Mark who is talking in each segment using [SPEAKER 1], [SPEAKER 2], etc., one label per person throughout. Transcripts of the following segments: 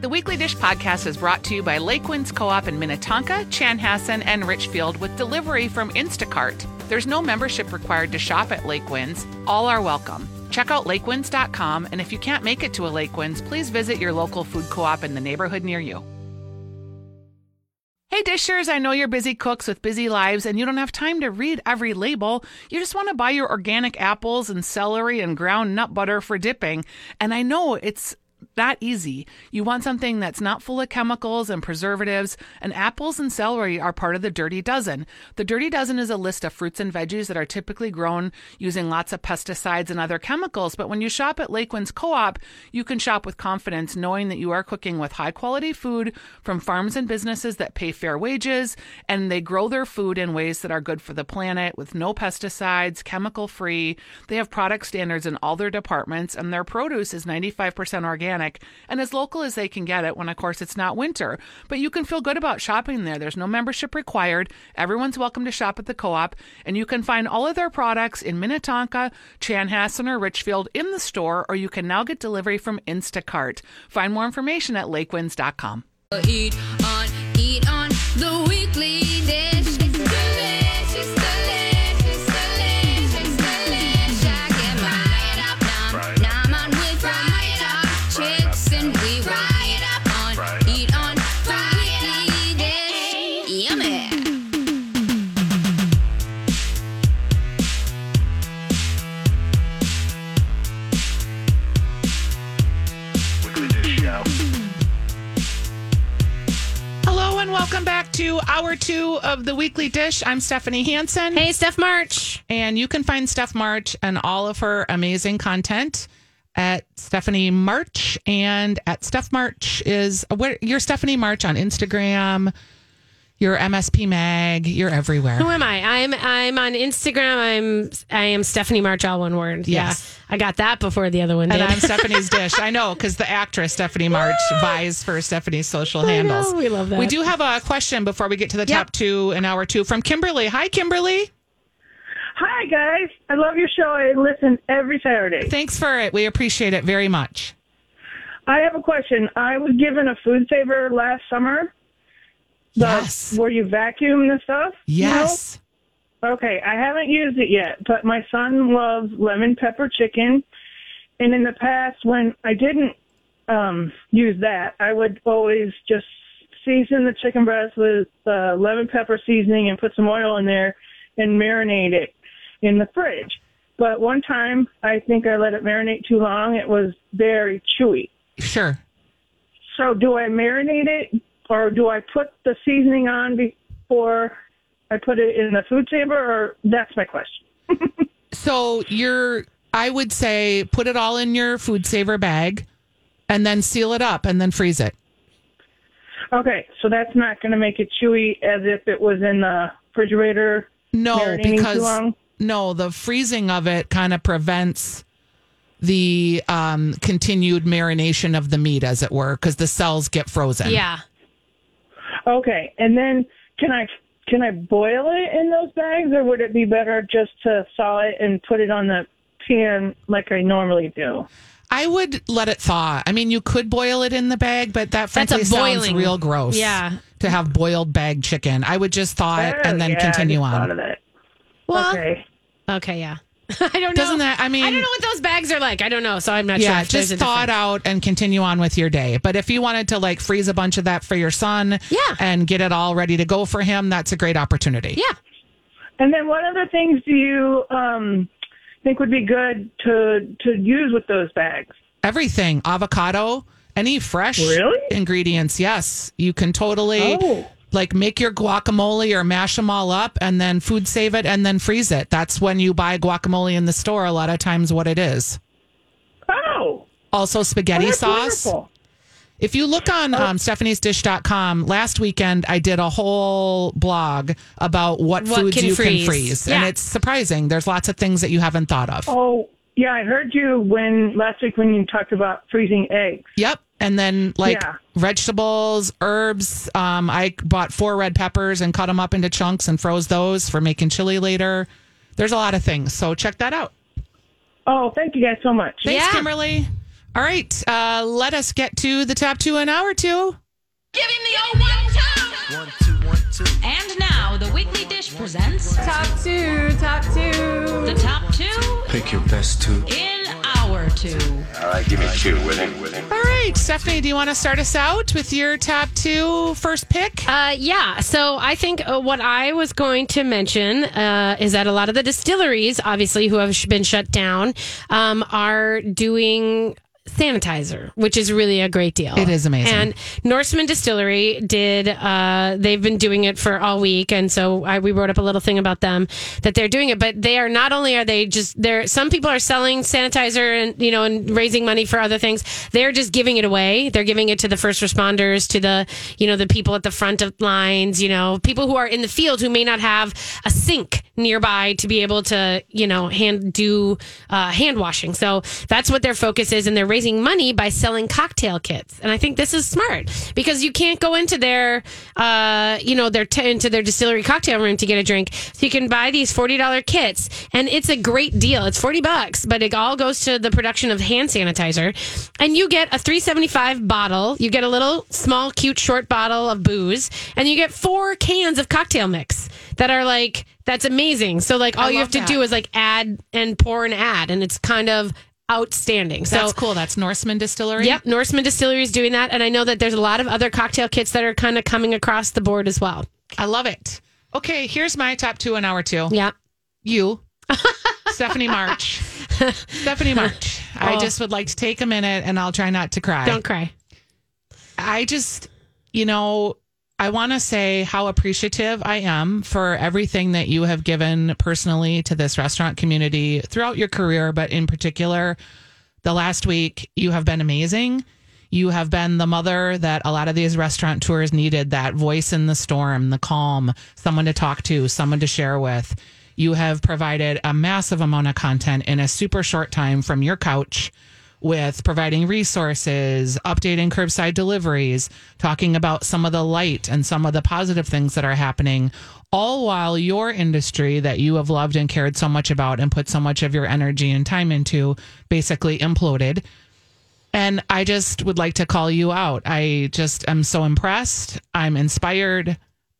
[SPEAKER 1] The Weekly Dish podcast is brought to you by Lakewinds Co op in Minnetonka, Chanhassen, and Richfield with delivery from Instacart. There's no membership required to shop at Lakewinds. All are welcome. Check out lakewinds.com, and if you can't make it to a Lakewinds, please visit your local food co op in the neighborhood near you. Hey dishers, I know you're busy cooks with busy lives and you don't have time to read every label. You just want to buy your organic apples and celery and ground nut butter for dipping. And I know it's that easy. You want something that's not full of chemicals and preservatives, and apples and celery are part of the Dirty Dozen. The Dirty Dozen is a list of fruits and veggies that are typically grown using lots of pesticides and other chemicals, but when you shop at Lakewinds Co-op, you can shop with confidence knowing that you are cooking with high quality food from farms and businesses that pay fair wages and they grow their food in ways that are good for the planet with no pesticides, chemical free. They have product standards in all their departments and their produce is 95% organic and as local as they can get it when, of course, it's not winter. But you can feel good about shopping there. There's no membership required. Everyone's welcome to shop at the co op, and you can find all of their products in Minnetonka, Chanhassen, or Richfield in the store, or you can now get delivery from Instacart. Find more information at lakewinds.com. hour two of the weekly dish. I'm Stephanie Hansen.
[SPEAKER 2] Hey, Steph March.
[SPEAKER 1] And you can find Steph March and all of her amazing content at Stephanie March and at Steph March is where you're Stephanie March on Instagram. You're MSP Mag. You're everywhere.
[SPEAKER 2] Who am I? I'm I'm on Instagram. I'm I am Stephanie March, all one word.
[SPEAKER 1] Yes.
[SPEAKER 2] Yeah, I got that before the other one did.
[SPEAKER 1] And I'm Stephanie's Dish. I know because the actress Stephanie March vies for Stephanie's social
[SPEAKER 2] I
[SPEAKER 1] handles.
[SPEAKER 2] know, we love that.
[SPEAKER 1] We do have a question before we get to the top
[SPEAKER 2] Yep.
[SPEAKER 1] two in hour two from Kimberly. Hi, Kimberly.
[SPEAKER 3] Hi, guys. I love your show. I listen every Saturday.
[SPEAKER 1] Thanks for it. We appreciate it very much.
[SPEAKER 3] I have a question. I was given a food saver last summer. The-
[SPEAKER 1] Yes.
[SPEAKER 3] Where you vacuum the stuff? you know?
[SPEAKER 1] Yes.
[SPEAKER 3] Okay, I haven't used it yet, but my son loves lemon pepper chicken. And in the past, when I didn't um, use that, I would always just season the chicken breast with uh, lemon pepper seasoning and put some oil in there and marinate it in the fridge. But one time, I think I let it marinate too long. It was very chewy.
[SPEAKER 1] Sure.
[SPEAKER 3] So do I marinate it or do I put the seasoning on before I put it in the food saver or that's my question.
[SPEAKER 1] So you're, I would say, put it all in your food saver bag, and then seal it up, and then freeze it.
[SPEAKER 3] Okay, so that's not going to make it chewy as if it was in the refrigerator.
[SPEAKER 1] No,
[SPEAKER 3] marinating too
[SPEAKER 1] because
[SPEAKER 3] long?
[SPEAKER 1] no, the freezing of it kind of prevents the um, continued marination of the meat, as it were, because the cells get frozen.
[SPEAKER 2] yeah.
[SPEAKER 3] Okay, and then can I can I boil it in those bags or would it be better just to thaw it and put it on the pan like I normally do?
[SPEAKER 1] I would let it thaw. I mean, you could boil it in the bag, but that
[SPEAKER 2] That's a
[SPEAKER 1] frankly sounds
[SPEAKER 2] boiling.
[SPEAKER 1] real gross.
[SPEAKER 2] Yeah.
[SPEAKER 1] To have boiled bag chicken, I would just thaw it and oh, then
[SPEAKER 3] Oh, yeah,
[SPEAKER 1] continue
[SPEAKER 3] I just
[SPEAKER 1] on.
[SPEAKER 3] Thought of that.
[SPEAKER 2] Well,
[SPEAKER 3] Okay.
[SPEAKER 2] okay, yeah. I don't know.
[SPEAKER 1] Doesn't that- I mean-
[SPEAKER 2] I don't know what those bags are like. I don't know, so I'm not
[SPEAKER 1] yeah,
[SPEAKER 2] sure. if there's
[SPEAKER 1] just
[SPEAKER 2] a
[SPEAKER 1] thaw it out and continue on with your day. But if you wanted to like freeze a bunch of that for your son,
[SPEAKER 2] Yeah.
[SPEAKER 1] and get it all ready to go for him, that's a great opportunity.
[SPEAKER 2] Yeah.
[SPEAKER 3] And then what other things do you um think would be good to to use with those bags?
[SPEAKER 1] Everything, avocado, any fresh
[SPEAKER 3] Really?
[SPEAKER 1] ingredients. Yes, you can totally
[SPEAKER 3] Oh.
[SPEAKER 1] Like make your guacamole or mash them all up and then food save it and then freeze it. That's when you buy guacamole in the store. A lot of times, what it is.
[SPEAKER 3] Oh,
[SPEAKER 1] Also, spaghetti
[SPEAKER 3] that's
[SPEAKER 1] sauce.
[SPEAKER 3] wonderful.
[SPEAKER 1] If you look on um, stephaniesdish.com, last weekend I did a whole blog about what,
[SPEAKER 2] What
[SPEAKER 1] foods
[SPEAKER 2] can
[SPEAKER 1] you
[SPEAKER 2] freeze.
[SPEAKER 1] can freeze. And it's surprising. There's lots of things that you haven't thought of.
[SPEAKER 3] Oh, yeah, I heard you when last week when you talked about freezing eggs.
[SPEAKER 1] Yep. And then like
[SPEAKER 3] Yeah.
[SPEAKER 1] vegetables, herbs. Um, I bought four red peppers and cut them up into chunks and froze those for making chili later. There's a lot of things. So check that out.
[SPEAKER 3] Oh, thank you guys so much.
[SPEAKER 1] Thanks,
[SPEAKER 2] Yeah.
[SPEAKER 1] Kimberly. All right, uh, let us get to the top two in hour two.
[SPEAKER 4] Give him the old one, two.
[SPEAKER 5] One, two, one, two.
[SPEAKER 4] And now the weekly dish presents
[SPEAKER 2] Top two, top two.
[SPEAKER 4] the top two
[SPEAKER 5] Pick your best two.
[SPEAKER 4] in hour two.
[SPEAKER 6] All right, give me two with him, with him.
[SPEAKER 1] All right, Stephanie, do you want to start us out with your top two first pick?
[SPEAKER 2] Uh, yeah. So I think uh, what I was going to mention uh, is that a lot of the distilleries, obviously, who have sh- been shut down, um, are doing sanitizer, which is really a great deal.
[SPEAKER 1] It is amazing.
[SPEAKER 2] And Norseman Distillery did. Uh, they've been doing it for all week, and so I, we wrote up a little thing about them that they're doing it. But they are not only are they just there. Some people are selling sanitizer and you know and raising money for other things. They're just giving it away. They're giving it to the first responders, to the you know the people at the front of lines. You know people who are in the field who may not have a sink nearby to be able to you know hand do uh, hand washing. So that's what their focus is, and they're raising money by selling cocktail kits. And I think this is smart because you can't go into their uh, you know their t- into their distillery cocktail room to get a drink. So you can buy these forty dollar kits, and it's a great deal. It's forty bucks, but it all goes to the production of hand sanitizer, and you get a three seventy five bottle. You get a little small, cute, short bottle of booze, and you get four cans of cocktail mix that are like that's amazing. So like all you have to
[SPEAKER 1] that.
[SPEAKER 2] do is like add and pour an ad, and it's kind of outstanding. So
[SPEAKER 1] That's cool. That's Norseman Distillery.
[SPEAKER 2] Yep, Norseman Distillery is doing that, and I know that there's a lot of other cocktail kits that are kind of coming across the board as well.
[SPEAKER 1] I love it. Okay, here's my top two in hour two.
[SPEAKER 2] Yeah,
[SPEAKER 1] You, Stephanie March. Stephanie March. I
[SPEAKER 2] Oh.
[SPEAKER 1] just would like to take a minute and I'll try not to cry.
[SPEAKER 2] don't cry.
[SPEAKER 1] I just, you know, I want to say how appreciative I am for everything that you have given personally to this restaurant community throughout your career, but in particular, the last week, you have been amazing. You have been the mother that a lot of these restaurant tours needed that voice in the storm, the calm, someone to talk to, someone to share with. You have provided a massive amount of content in a super short time from your couch with providing resources, updating curbside deliveries, talking about some of the light and some of the positive things that are happening, all while your industry that you have loved and cared so much about and put so much of your energy and time into basically imploded. And I just would like to call you out. I just am so impressed. I'm inspired.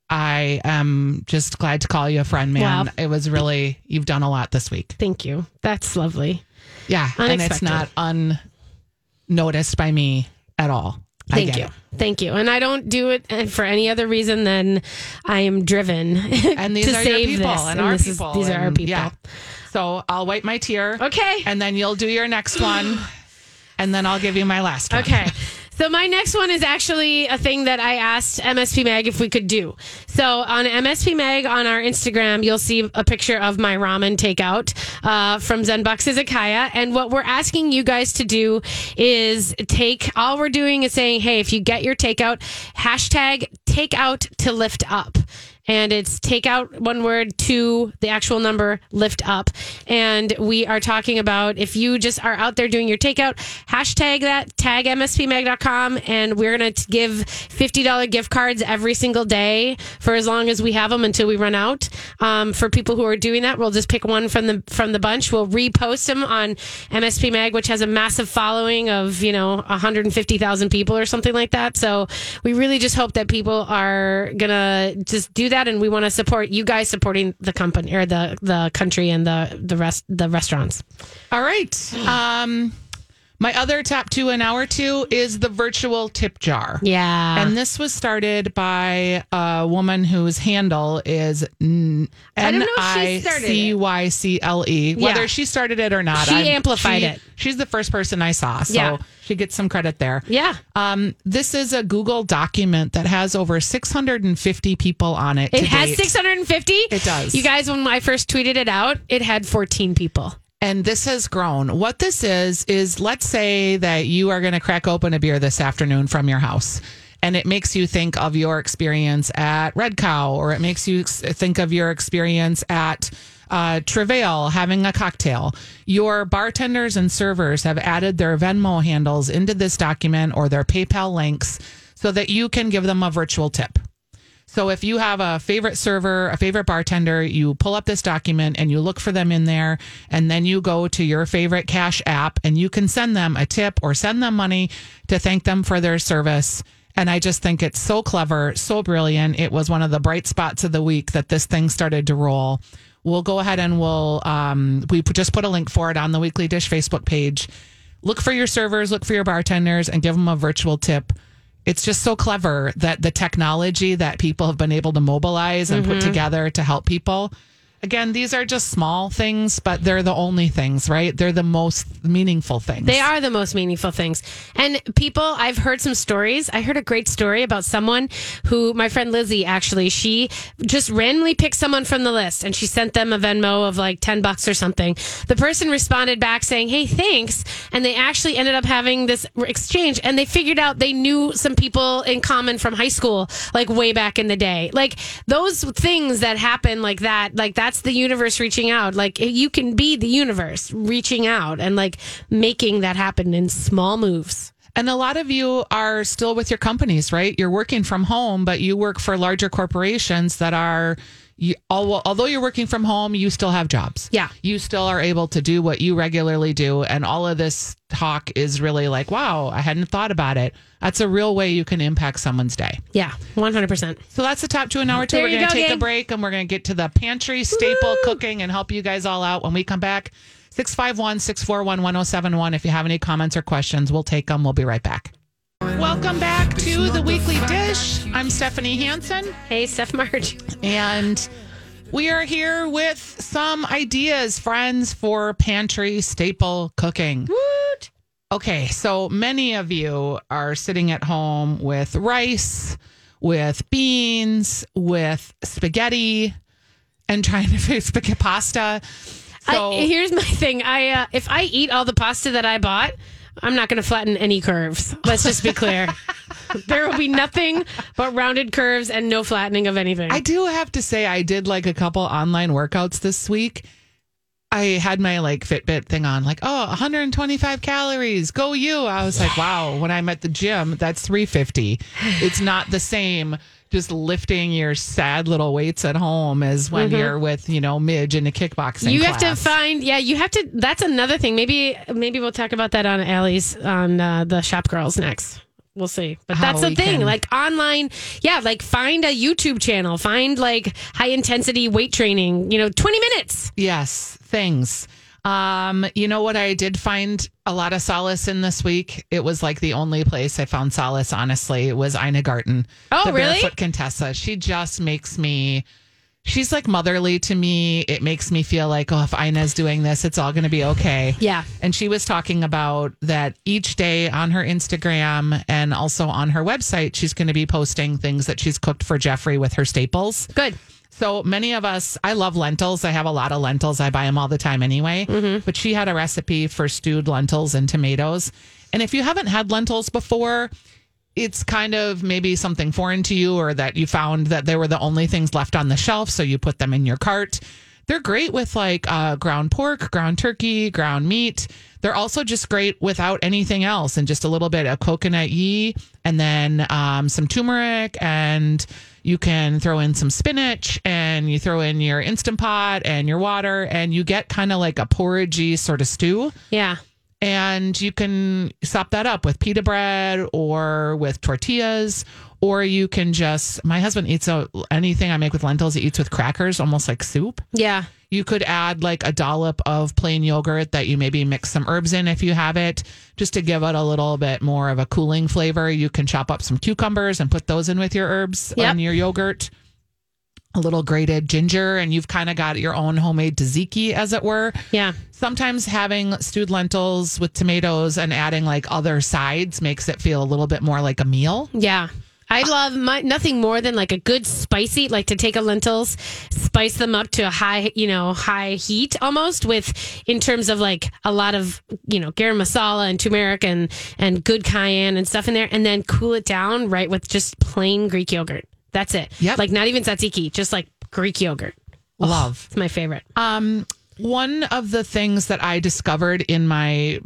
[SPEAKER 1] I am just glad to call you a friend, man.
[SPEAKER 2] Wow.
[SPEAKER 1] It was really, you've done a lot this week.
[SPEAKER 2] Thank you. That's lovely.
[SPEAKER 1] Yeah. And it's not unnoticed by me at all.
[SPEAKER 2] Thank you.
[SPEAKER 1] it.
[SPEAKER 2] Thank you. And I don't do it uh, for any other reason than I am driven
[SPEAKER 1] And these
[SPEAKER 2] to
[SPEAKER 1] are
[SPEAKER 2] save
[SPEAKER 1] your people
[SPEAKER 2] this.
[SPEAKER 1] and, our
[SPEAKER 2] this is-
[SPEAKER 1] people.
[SPEAKER 2] these are our people.
[SPEAKER 1] Yeah. So I'll wipe my tear.
[SPEAKER 2] Okay.
[SPEAKER 1] And then you'll do your next one. and then I'll give you my last one.
[SPEAKER 2] Okay. So my next one is actually a thing that I asked MSP Mag if we could do. So on MSP Mag on our Instagram, you'll see a picture of my ramen takeout uh, from Zen Box Izakaya. And what we're asking you guys to do is take, all we're doing is saying, hey, if you get your takeout, hashtag takeout to lift up. And it's takeout one word to the actual number lift up. And we are talking about if you just are out there doing your takeout, hashtag that, tag mspmag.com, and we're going to give $50 gift cards every single day for as long as we have them until we run out. Um, for people who are doing that, we'll just pick one from the from the bunch. We'll repost them on MSP Mag, which has a massive following of you know 150,000 people or something like that. So we really just hope that people are gonna just do that, and we want to support you guys supporting the company or the the country and the the rest the restaurants.
[SPEAKER 1] All right. Um, my other top two in hour two is the virtual tip jar.
[SPEAKER 2] Yeah,
[SPEAKER 1] And this was started by a woman whose handle is N
[SPEAKER 2] I don't know if
[SPEAKER 1] I
[SPEAKER 2] she started it.
[SPEAKER 1] C Y C L E. Whether
[SPEAKER 2] Yeah.
[SPEAKER 1] she started it or not,
[SPEAKER 2] She amplified
[SPEAKER 1] she-
[SPEAKER 2] it.
[SPEAKER 1] She's the first person I saw, so
[SPEAKER 2] Yeah.
[SPEAKER 1] she gets some credit there.
[SPEAKER 2] yeah.
[SPEAKER 1] Um, this is a Google document that has over 650 people on it.
[SPEAKER 2] It has
[SPEAKER 1] date.
[SPEAKER 2] 650.
[SPEAKER 1] It does.
[SPEAKER 2] You guys, when I first tweeted it out, it had 14 people.
[SPEAKER 1] And this has grown. What this is is let's say that you are going to crack open a beer this afternoon from your house. And it makes you think of your experience at Red Cow, or it makes you think of your experience at uh, Travail having a cocktail. Your bartenders and servers have added their Venmo handles into this document or their PayPal links so that you can give them a virtual tip. So if you have a favorite server, a favorite bartender, you pull up this document and you look for them in there, and then you go to your favorite cash app and you can send them a tip or send them money to thank them for their service. And I just think it's so clever, so brilliant. It was one of the bright spots of the week that this thing started to roll. We'll go ahead and we'll um, we just put a link for it on the Weekly Dish Facebook page. Look for your servers, look for your bartenders, and give them a virtual tip. It's just so clever that the technology that people have been able to mobilize and put mm-hmm. together to help people. Again, these are just small things, but they're the only things, right? They're the most meaningful things.
[SPEAKER 2] They are the most meaningful things. And people, I've heard some stories. I heard a great story about someone who, my friend Lizzie, actually, she just randomly picked someone from the list and she sent them a Venmo of like 10 bucks or something. The person responded back saying, Hey, thanks. And they actually ended up having this exchange and they figured out they knew some people in common from high school, like way back in the day. Like those things that happen like that, like that's the universe reaching out. Like eh, you can be the universe reaching out and like making that happen in small moves.
[SPEAKER 1] And a lot of you are still with your companies, right? You're working from home, but you work for larger corporations that are. You, although you're working from home, you still have jobs.
[SPEAKER 2] Yeah.
[SPEAKER 1] You still are able to do what you regularly do. And all of this talk is really like, wow, I hadn't thought about it. That's a real way you can impact someone's day.
[SPEAKER 2] Yeah, 100%.
[SPEAKER 1] So that's the top two in hour two.
[SPEAKER 2] There
[SPEAKER 1] We're going to take a break and we're going to get to the pantry staple cooking and help you guys all out when we come back. 651 641 1071. If you have any comments or questions, we'll take them. We'll be right back. Welcome back to the weekly dish. I'm Stephanie Hansen,
[SPEAKER 2] Hey, Steph March.
[SPEAKER 1] and we are here with some ideas, friends, for pantry staple cooking.
[SPEAKER 2] Woot.
[SPEAKER 1] Okay, so many of you are sitting at home with rice, with beans, with spaghetti, and trying to fix spaghetti pasta. So
[SPEAKER 2] I, here's my thing. I uh, if I eat all the pasta that I bought, I'm not going to flatten any curves. Let's just be clear. there will be nothing but rounded curves and no flattening of anything.
[SPEAKER 1] I do have to say, I did like a couple online workouts this week. I had my like Fitbit thing on, like, oh, 125 calories, go you. I was like, wow, when I'm at the gym, that's 350. It's not the same just lifting your sad little weights at home as when you're with, you know, Midge in the kickboxing
[SPEAKER 2] Mm-hmm. you have to find, yeah, you have to. That's another thing. Maybe, maybe we'll talk about that on Allie's on uh, the Shop Girls next. We'll see. But
[SPEAKER 1] How
[SPEAKER 2] that's the thing.
[SPEAKER 1] can-
[SPEAKER 2] Like online, yeah, like find a YouTube channel, find like high intensity weight training. You know, 20 minutes.
[SPEAKER 1] Yes, things. Um, you know what I did find a lot of solace in this week? It was like the only place I found solace, honestly. It was Ina Garten.
[SPEAKER 2] Oh,
[SPEAKER 1] the
[SPEAKER 2] really?
[SPEAKER 1] Barefoot Contessa. She just makes me she's like motherly to me. It makes me feel like, oh, if Ina's doing this, it's all gonna be okay.
[SPEAKER 2] Yeah.
[SPEAKER 1] And she was talking about that each day on her Instagram and also on her website, she's gonna be posting things that she's cooked for Jeffrey with her staples.
[SPEAKER 2] Good.
[SPEAKER 1] So many of us, I love lentils. I have a lot of lentils. I buy them all the time anyway. Mm-hmm. But she had a recipe for stewed lentils and tomatoes. And if you haven't had lentils before, it's kind of maybe something foreign to you or that you found that they were the only things left on the shelf. So you put them in your cart. They're great with like uh, ground pork, ground turkey, ground meat. They're also just great without anything else and just a little bit of coconut ghee and then um, some turmeric and you can throw in some spinach and you throw in your instant pot and your water and you get kind of like a porridgey sort of stew
[SPEAKER 2] Yeah.
[SPEAKER 1] and you can sop that up with pita bread or with tortillas or you can just my husband eats a, anything i make with lentils he eats with crackers almost like soup
[SPEAKER 2] Yeah.
[SPEAKER 1] you could add like a dollop of plain yogurt that you maybe mix some herbs in if you have it just to give it a little bit more of a cooling flavor you can chop up some cucumbers and put those in with your herbs
[SPEAKER 2] Yep.
[SPEAKER 1] and your yogurt a little grated ginger and you've kind of got your own homemade tzatziki as it were
[SPEAKER 2] Yeah.
[SPEAKER 1] sometimes having stewed lentils with tomatoes and adding like other sides makes it feel a little bit more like a meal.
[SPEAKER 2] Yeah. I love my, nothing more than like a good spicy, like to take a lentils, spice them up to a high, you know, high heat almost with, in terms of like a lot of, you know, garam masala and turmeric and, and good cayenne and stuff in there and then cool it down right with just plain Greek yogurt. That's it.
[SPEAKER 1] Yep.
[SPEAKER 2] Like not even tzatziki, just like Greek yogurt.
[SPEAKER 1] Love.
[SPEAKER 2] It's my favorite.
[SPEAKER 1] Um, one of the things that I discovered in my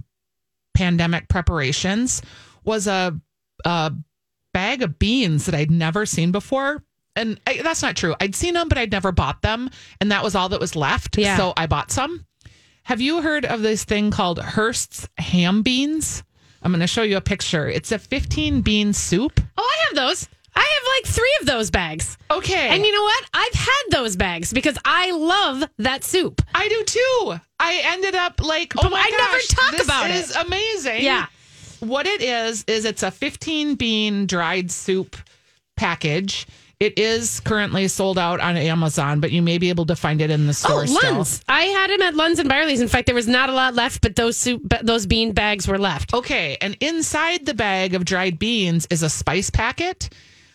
[SPEAKER 1] pandemic preparations was a, a bag of beans that I'd never seen before. and I, that's not true. I'd seen them, but I'd never bought them, and that was all that was left.
[SPEAKER 2] Yeah.
[SPEAKER 1] So I bought some. Have you heard of this thing called Hearst's ham beans? I'm going to show you a picture. It's a 15 bean soup.
[SPEAKER 2] Oh, I have those. I have like three of those bags.
[SPEAKER 1] Okay.
[SPEAKER 2] And you know what? I've had those bags because I love that soup.
[SPEAKER 1] I do too. I ended up like, oh
[SPEAKER 2] But
[SPEAKER 1] my
[SPEAKER 2] I never
[SPEAKER 1] gosh,
[SPEAKER 2] talk
[SPEAKER 1] this
[SPEAKER 2] about it.
[SPEAKER 1] is amazing.
[SPEAKER 2] Yeah.
[SPEAKER 1] What it is is it's a 15 bean dried soup package. It is currently sold out on Amazon, but you may be able to find it in the store
[SPEAKER 2] Oh,
[SPEAKER 1] still.
[SPEAKER 2] Lunds. I had them at Lunds and Byerlys. In fact, there was not a lot left, but those soup, but those bean bags were left.
[SPEAKER 1] Okay, and inside the bag of dried beans is a spice packet.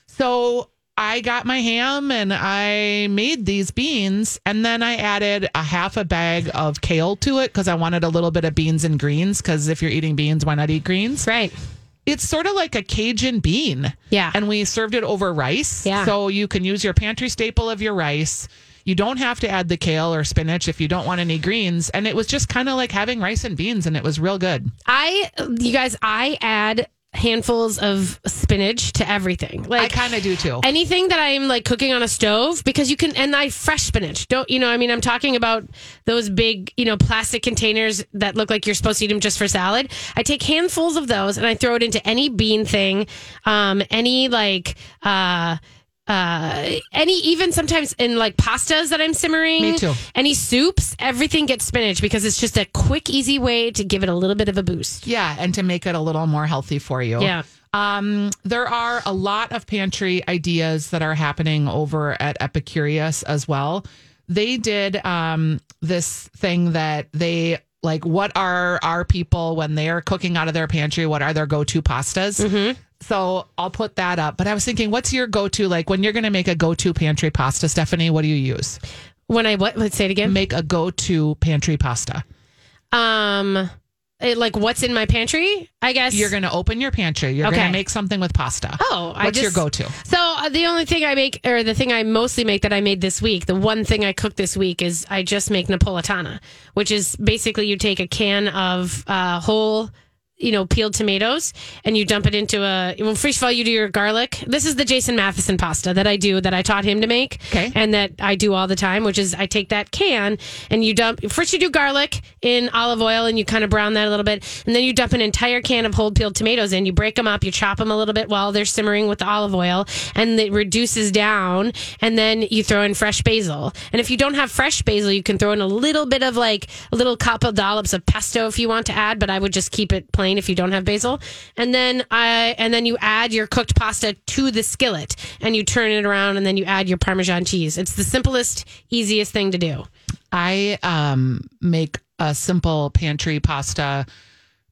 [SPEAKER 1] So I got my ham and I made these beans, and then I added a half a bag of kale to it because I wanted a little bit of beans and greens. Because if you're eating beans, why not eat greens?
[SPEAKER 2] Right.
[SPEAKER 1] It's sort of like a Cajun bean.
[SPEAKER 2] Yeah.
[SPEAKER 1] And we served it over rice.
[SPEAKER 2] Yeah.
[SPEAKER 1] So you can use your pantry staple of your rice. You don't have to add the kale or spinach if you don't want any greens. And it was just kind of like having rice and beans, and it was real good.
[SPEAKER 2] I, you guys, I add handfuls of spinach to everything. Like
[SPEAKER 1] I kind of do too.
[SPEAKER 2] anything that I'm like cooking on a stove because you can and I fresh spinach. Don't you know? I mean, I'm talking about those big, you know, plastic containers that look like you're supposed to eat them just for salad. I take handfuls of those and I throw it into any bean thing, um, any like uh uh any even sometimes in like pastas that I'm simmering.
[SPEAKER 1] Me too.
[SPEAKER 2] Any soups, everything gets spinach because it's just a quick, easy way to give it a little bit of a boost.
[SPEAKER 1] Yeah, and to make it a little more healthy for you.
[SPEAKER 2] Yeah.
[SPEAKER 1] Um, there are a lot of pantry ideas that are happening over at Epicurious as well. They did um, this thing that they like. What are our people when they are cooking out of their pantry? What are their go-to pastas?
[SPEAKER 2] Mm-hmm.
[SPEAKER 1] So I'll put that up. But I was thinking, what's your go-to? Like when you're going to make a go-to pantry pasta, Stephanie, what do you use?
[SPEAKER 2] When I what? Let's say it again.
[SPEAKER 1] Make a go-to pantry pasta.
[SPEAKER 2] Um, it, like what's in my pantry? I guess
[SPEAKER 1] You're going to open your pantry. You're going to make something with pasta.
[SPEAKER 2] Oh, I
[SPEAKER 1] what's your go-to?
[SPEAKER 2] So uh, the only thing I make, or the thing I mostly make that I made this week, the one thing I cooked this week is I just make Napolitana, which is basically you take a can of uh, whole. You know, peeled tomatoes, and you dump it into a. Well, first of all, you do your garlic. This is the Jason Matheson pasta that I do, that I taught him to make,
[SPEAKER 1] Okay.
[SPEAKER 2] and that I do all the time. Which is, I take that can and you dump. First, you do garlic in olive oil, and you kind of brown that a little bit, and then you dump an entire can of whole peeled tomatoes in. You break them up, you chop them a little bit while they're simmering with the olive oil, and it reduces down. And then you throw in fresh basil. And if you don't have fresh basil, you can throw in a little bit of like a little couple dollops of pesto if you want to add. But I would just keep it plain if you don't have basil. And then I and then you add your cooked pasta to the skillet, and you turn it around, and then you add your Parmesan cheese. It's the simplest, easiest thing to do.
[SPEAKER 1] I um, make a simple pantry pasta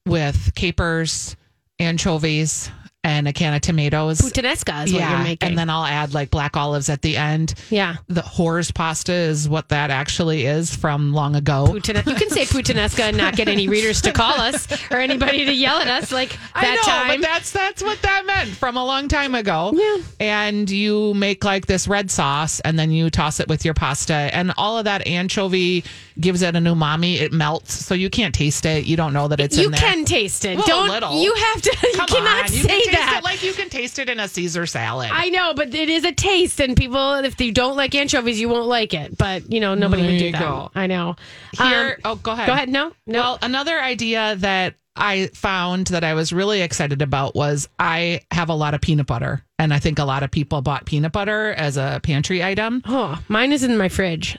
[SPEAKER 1] with capers, anchovies, and a can of tomatoes.
[SPEAKER 2] Puttanesca is what you're making.
[SPEAKER 1] and then I'll add like black olives at the end.
[SPEAKER 2] yeah.
[SPEAKER 1] The horse pasta is what that actually is from long ago.
[SPEAKER 2] Puttane- you can say puttanesca and not get any readers to call us or anybody to yell at us like that
[SPEAKER 1] I know,
[SPEAKER 2] time.
[SPEAKER 1] but that's that's what that meant from a long time ago.
[SPEAKER 2] Yeah.
[SPEAKER 1] And you make like this red sauce, and then you toss it with your pasta, and all of that anchovy gives it an umami. It melts, so you can't taste it. You don't know that it's
[SPEAKER 2] you
[SPEAKER 1] in there.
[SPEAKER 2] You can taste it.
[SPEAKER 1] Well,
[SPEAKER 2] Don't you have to? You
[SPEAKER 1] Come
[SPEAKER 2] cannot
[SPEAKER 1] on, you
[SPEAKER 2] say
[SPEAKER 1] can taste
[SPEAKER 2] that.
[SPEAKER 1] It like you can taste it in a Caesar salad.
[SPEAKER 2] I know, but it is a taste, and people, if you don't like anchovies, you won't like it. But you know, nobody
[SPEAKER 1] There
[SPEAKER 2] would do
[SPEAKER 1] you
[SPEAKER 2] that.
[SPEAKER 1] go.
[SPEAKER 2] I know.
[SPEAKER 1] Here,
[SPEAKER 2] Um,
[SPEAKER 1] oh, go ahead.
[SPEAKER 2] Go ahead. No, no.
[SPEAKER 1] Well, another idea that I found that I was really excited about was I have a lot of peanut butter, and I think a lot of people bought peanut butter as a pantry item.
[SPEAKER 2] oh, mine is in my fridge.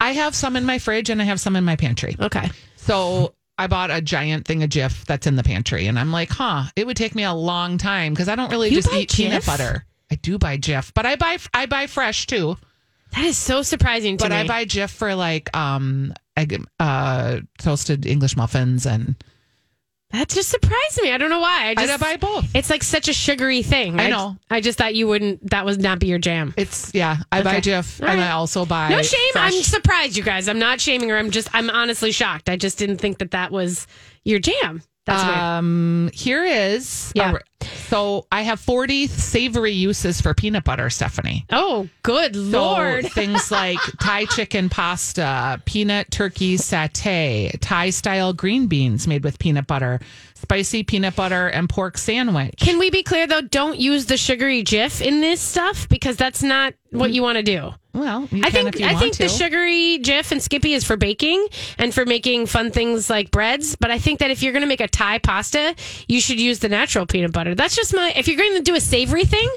[SPEAKER 1] I have some in my fridge and I have some in my pantry.
[SPEAKER 2] Okay.
[SPEAKER 1] So I bought a giant thing of Jif that's in the pantry, and I'm like, huh, it would take me a long time because I don't really
[SPEAKER 2] You
[SPEAKER 1] just eat peanut butter. I do buy Jif, but I buy I buy fresh too.
[SPEAKER 2] That is so surprising to
[SPEAKER 1] But
[SPEAKER 2] me.
[SPEAKER 1] I buy Jif for like um egg, uh toasted English muffins, and
[SPEAKER 2] that just surprised me. I don't know why. I just I
[SPEAKER 1] buy both.
[SPEAKER 2] It's like such a sugary thing.
[SPEAKER 1] I know.
[SPEAKER 2] I just thought you wouldn't. That would not be your jam.
[SPEAKER 1] It's yeah, I buy
[SPEAKER 2] Okay.
[SPEAKER 1] Jif,
[SPEAKER 2] All
[SPEAKER 1] and
[SPEAKER 2] right.
[SPEAKER 1] I also buy
[SPEAKER 2] No shame.
[SPEAKER 1] fresh-
[SPEAKER 2] I'm surprised, you guys. I'm not shaming her. I'm just. I'm honestly shocked. I just didn't think that that was your jam. That's weird.
[SPEAKER 1] Um, here is
[SPEAKER 2] Yeah.
[SPEAKER 1] a- so I have 40 savory uses for peanut butter, Stephanie.
[SPEAKER 2] Oh, good
[SPEAKER 1] So
[SPEAKER 2] lord!
[SPEAKER 1] things like Thai chicken pasta, peanut turkey satay, Thai style green beans made with peanut butter, spicy peanut butter and pork sandwich.
[SPEAKER 2] Can we be clear though? Don't use the sugary Jif in this stuff because that's not what you want to do.
[SPEAKER 1] Well, you
[SPEAKER 2] I
[SPEAKER 1] can
[SPEAKER 2] think
[SPEAKER 1] if you
[SPEAKER 2] I
[SPEAKER 1] want
[SPEAKER 2] think
[SPEAKER 1] to.
[SPEAKER 2] the sugary Jif and Skippy is for baking and for making fun things like breads. But I think that if you're going to make a Thai pasta, you should use the natural peanut butter. That's just my. If you're going to do a savory thing,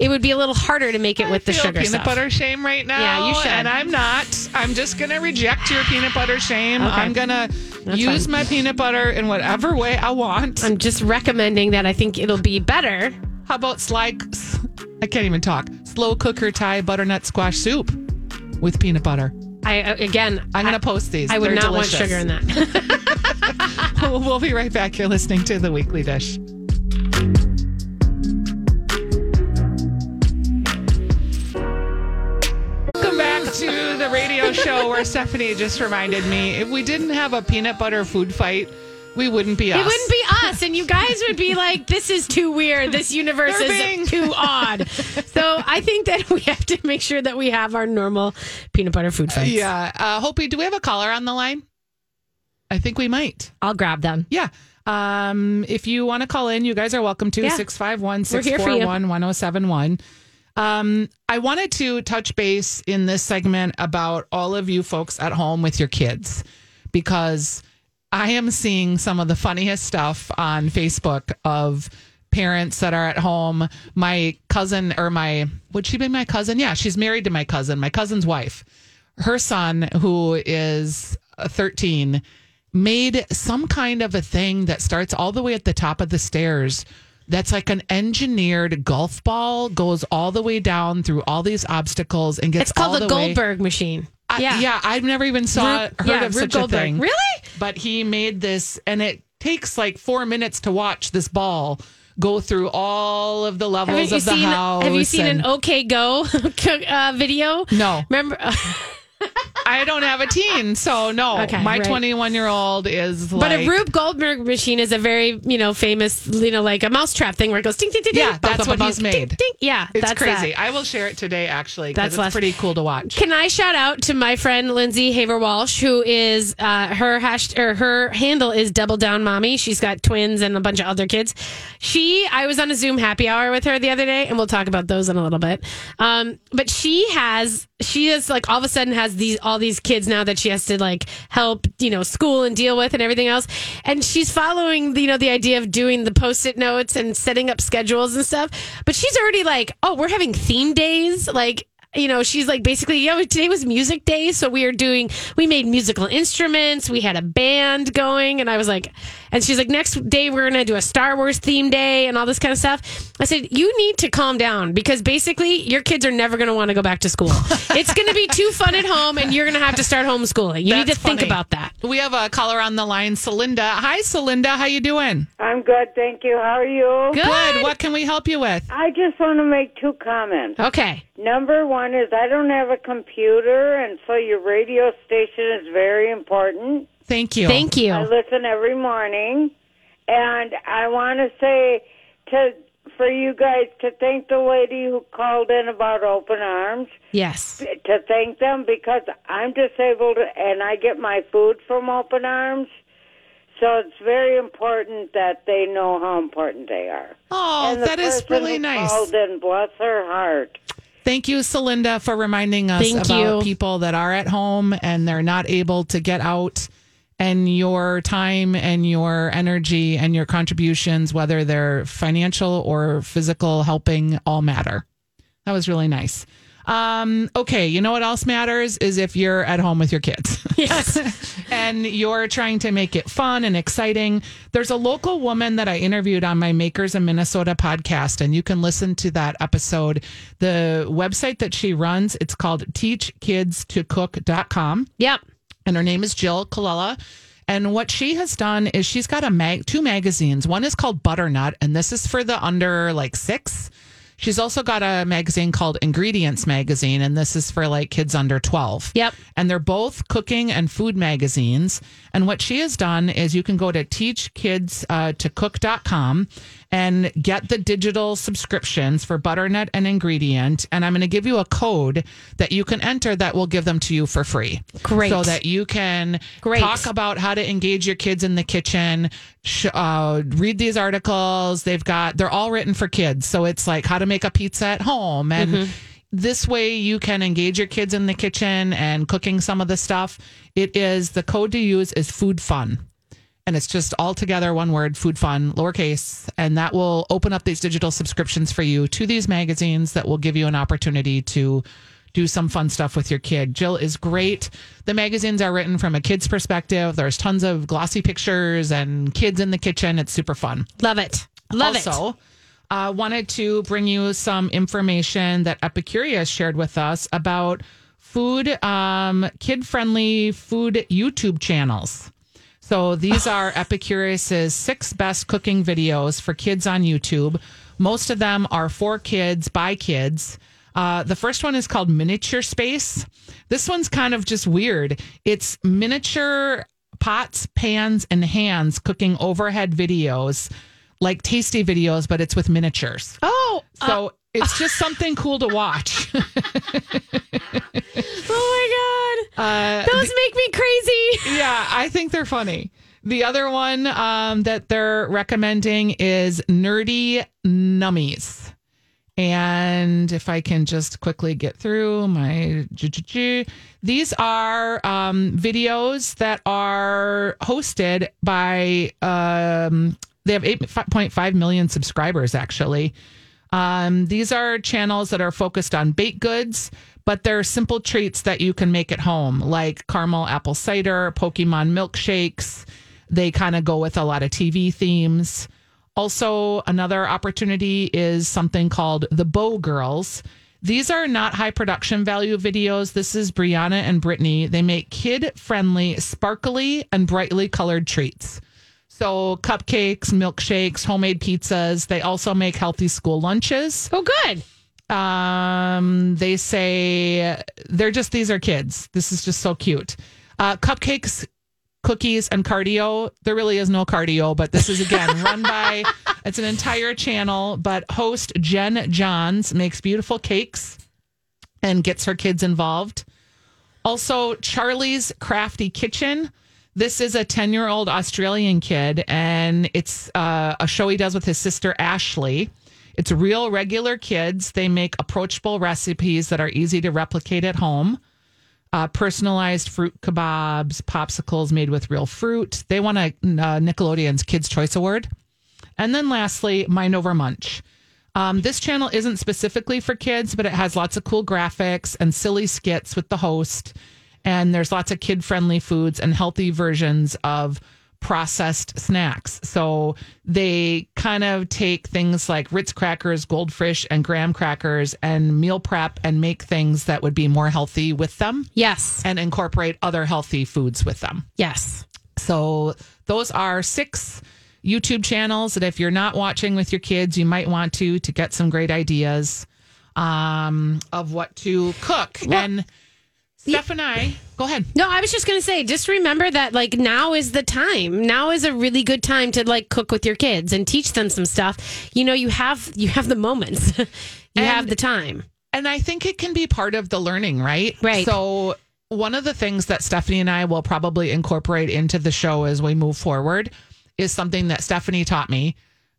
[SPEAKER 2] it would be a little harder to make it with
[SPEAKER 1] I
[SPEAKER 2] the
[SPEAKER 1] feel
[SPEAKER 2] sugar
[SPEAKER 1] peanut
[SPEAKER 2] stuff.
[SPEAKER 1] butter shame right now.
[SPEAKER 2] Yeah, you should.
[SPEAKER 1] And I'm not. I'm just going to reject your peanut butter shame.
[SPEAKER 2] Okay.
[SPEAKER 1] I'm going to use
[SPEAKER 2] fine.
[SPEAKER 1] my peanut butter in whatever way I want.
[SPEAKER 2] I'm just recommending that. I think it'll be better.
[SPEAKER 1] How about slide? I can't even talk. Slow cooker Thai butternut squash soup with peanut butter.
[SPEAKER 2] I uh, again.
[SPEAKER 1] I'm going to post these.
[SPEAKER 2] I would
[SPEAKER 1] They're
[SPEAKER 2] not
[SPEAKER 1] delicious.
[SPEAKER 2] want sugar in that.
[SPEAKER 1] we'll, we'll be right back. You're listening to the Weekly Dish. Welcome back to the radio show where Stephanie just reminded me if we didn't have a peanut butter food fight, we wouldn't be us.
[SPEAKER 2] It wouldn't be us, and you guys would be like, "This is too weird. This universe
[SPEAKER 1] They're
[SPEAKER 2] is
[SPEAKER 1] being-
[SPEAKER 2] too odd." So I think that we have to make sure that we have our normal peanut butter food fights.
[SPEAKER 1] Yeah. Uh, Hopi, do we have a caller on the line? I think we might.
[SPEAKER 5] I'll grab them.
[SPEAKER 1] Yeah. Um, if you want to call in, you guys are welcome to
[SPEAKER 2] Yeah.
[SPEAKER 1] 651
[SPEAKER 2] We're here for you.
[SPEAKER 1] 641 1071. Um, I wanted to touch base in this segment about all of you folks at home with your kids because I am seeing some of the funniest stuff on Facebook of parents that are at home. My cousin, or my, would she be my cousin? Yeah, she's married to my cousin, my cousin's wife. Her son, who is uh, 13, made some kind of a thing that starts all the way at the top of the stairs. That's like an engineered golf ball, goes all the way down through all these obstacles and gets
[SPEAKER 2] It's called
[SPEAKER 1] all
[SPEAKER 2] the,
[SPEAKER 1] the way-
[SPEAKER 2] Goldberg machine.
[SPEAKER 1] I-
[SPEAKER 2] yeah.
[SPEAKER 1] yeah, I've never even saw
[SPEAKER 2] Rube-
[SPEAKER 1] heard
[SPEAKER 2] yeah,
[SPEAKER 1] of
[SPEAKER 2] Rube
[SPEAKER 1] such a thing.
[SPEAKER 2] Really?
[SPEAKER 1] But he made this, and it takes like four minutes to watch this ball go through all of the levels of the
[SPEAKER 2] seen?
[SPEAKER 1] house.
[SPEAKER 2] Have you seen
[SPEAKER 1] and-
[SPEAKER 2] an OK Go uh, video?
[SPEAKER 1] No.
[SPEAKER 2] Remember?
[SPEAKER 1] I don't have a teen, so no.
[SPEAKER 2] Okay,
[SPEAKER 1] My
[SPEAKER 2] right.
[SPEAKER 1] 21 year old is like.
[SPEAKER 2] But a Rube Goldberg machine is a very, you know, famous, you know, like a mousetrap thing where it goes ding, ding, ding,
[SPEAKER 1] Yeah,
[SPEAKER 2] ding,
[SPEAKER 1] that's what he's
[SPEAKER 2] bum, ding,
[SPEAKER 1] made.
[SPEAKER 2] ding. Yeah,
[SPEAKER 1] It's
[SPEAKER 2] that's
[SPEAKER 1] crazy.
[SPEAKER 2] that.
[SPEAKER 1] I will share it today, actually, because
[SPEAKER 2] That's
[SPEAKER 1] it's
[SPEAKER 2] less-
[SPEAKER 1] pretty cool to watch.
[SPEAKER 2] Can I shout out to my friend Lindsay Haver Walsh, who is uh, her hash or her handle is Double Down Mommy. She's got twins and a bunch of other kids. She, I was on a Zoom happy hour with her the other day, and we'll talk about those in a little bit. Um, but she has, she is like all of a sudden has these all these kids now that she has to like help, you know, school and deal with and everything else. And she's following, you know, the idea of doing the post-it notes and setting up schedules and stuff. But she's already like, oh, we're having theme days, like you know, she's like basically, yeah, today was music day. So we are doing, we made musical instruments. We had a band going. And I was like, and she's like, next day we're going to do a Star Wars theme day and all this kind of stuff. I said, you need to calm down because basically your kids are never going to want to go back to school. it's going to be too fun at home and you're going to have to start homeschooling. You need to
[SPEAKER 1] That's
[SPEAKER 2] think about that.
[SPEAKER 1] We have a caller on the line, Celinda. Hi, Celinda. How you doing?
[SPEAKER 7] I'm good, thank you. How are you?
[SPEAKER 2] Good.
[SPEAKER 1] What can we help you with?
[SPEAKER 7] I just want to make two comments.
[SPEAKER 2] Okay.
[SPEAKER 7] Number one is I don't have a computer, and so your radio station is very important.
[SPEAKER 1] Thank you.
[SPEAKER 2] Thank you.
[SPEAKER 7] I listen every morning, and I want to say to for you guys to thank the lady who called in about open arms.
[SPEAKER 2] Yes.
[SPEAKER 7] To thank them because I'm disabled and I get my food from open arms. So it's very important that they know how important they are.
[SPEAKER 1] Oh,
[SPEAKER 7] and
[SPEAKER 1] that is really
[SPEAKER 7] who
[SPEAKER 1] nice.
[SPEAKER 7] Called in, bless her heart.
[SPEAKER 1] Thank you, Celinda, for reminding us
[SPEAKER 2] Thank
[SPEAKER 1] about
[SPEAKER 2] you.
[SPEAKER 1] people that are at home and they're not able to get out. And your time and your energy and your contributions, whether they're financial or physical helping, all matter. That was really nice. Um, okay, you know what else matters is if you're at home with your kids.
[SPEAKER 2] Yes.
[SPEAKER 1] and you're trying to make it fun and exciting. There's a local woman that I interviewed on my Makers in Minnesota podcast, and you can listen to that episode. The website that she runs, it's called teachkidstocook.com
[SPEAKER 2] yep.
[SPEAKER 1] And her name is Jill Colella. And what she has done is she's got a mag two magazines. One is called Butternut, and this is for the under like six. She's also got a magazine called Ingredients Magazine, and this is for like kids under 12.
[SPEAKER 2] Yep.
[SPEAKER 1] And they're both cooking and food magazines. And what she has done is you can go to teachkids uh, and get the digital subscriptions for Butternut and Ingredient. And I'm going to give you a code that you can enter that will give them to you for free.
[SPEAKER 2] Great.
[SPEAKER 1] So that you can
[SPEAKER 2] Great.
[SPEAKER 1] talk about how to engage your kids in the kitchen, sh- uh, read these articles. They've got, they're all written for kids. So it's like how to make a pizza at home. And this way you can engage your kids in the kitchen and cooking some of the stuff. It is, the code to use is food fun. And it's just all together, one word, food fun, lowercase. And that will open up these digital subscriptions for you to these magazines that will give you an opportunity to do some fun stuff with your kid. Jill is great. The magazines are written from a kid's perspective. There's tons of glossy pictures and kids in the kitchen. It's super fun.
[SPEAKER 2] Love it. Love it.
[SPEAKER 1] also, uh, wanted to bring you some information that Epicurious shared with us about food, um, kid friendly food YouTube channels. So these are Epicurious's six best cooking videos for kids on YouTube. Most of them are for kids by kids. Uh, the first one is called Miniature Space. This one's kind of just weird. It's miniature pots, pans, and hands cooking overhead videos, like tasty videos, but it's with miniatures.
[SPEAKER 2] Oh,
[SPEAKER 1] So it's just something cool to watch.
[SPEAKER 2] oh my God. Those make me crazy.
[SPEAKER 1] yeah, I think they're funny. The other one um, that they're recommending is Nerdy Nummies. And if I can just quickly get through my, these are um, videos that are hosted by, um, they have 8.5 million subscribers actually. Um, these are channels that are focused on baked goods, but they're simple treats that you can make at home, like caramel apple cider, Pokemon milkshakes. They kind of go with a lot of TV themes. Also, another opportunity is something called the Bow Girls. These are not high production value videos. This is Brianna and Brittany. They make kid friendly, sparkly, and brightly colored treats. So, cupcakes, milkshakes, homemade pizzas. They also make healthy school lunches.
[SPEAKER 2] Oh, good.
[SPEAKER 1] Um, they say they're just these are kids. This is just so cute. Uh, cupcakes, cookies, and cardio. There really is no cardio, but this is again run by. It's an entire channel, but host Jen Johns makes beautiful cakes and gets her kids involved. Also, Charlie's Crafty Kitchen. This is a 10 year old Australian kid, and it's uh, a show he does with his sister Ashley. It's real, regular kids. They make approachable recipes that are easy to replicate at home. Uh, personalized fruit kebabs, popsicles made with real fruit. They won a uh, Nickelodeon's Kids' Choice Award. And then lastly, Mind Over Munch. Um, this channel isn't specifically for kids, but it has lots of cool graphics and silly skits with the host. And there's lots of kid friendly foods and healthy versions of processed snacks. So they kind of take things like Ritz crackers, goldfish, and graham crackers and meal prep and make things that would be more healthy with them
[SPEAKER 2] Yes.
[SPEAKER 1] and incorporate other healthy foods with them.
[SPEAKER 2] Yes.
[SPEAKER 1] So those are six YouTube channels that if you're not watching with your kids, you might want to to get some great ideas um, of what to cook. and Steph and I, go ahead.
[SPEAKER 2] No, I was just going to say, just remember that like now is the time. Now is a really good time to like cook with your kids and teach them some stuff. You know, you have you have the moments. you have the time.
[SPEAKER 1] And I think it can be part of the learning, right?
[SPEAKER 2] Right.
[SPEAKER 1] So one of the things that Stephanie and I will probably incorporate into the show as we move forward is something that Stephanie taught me.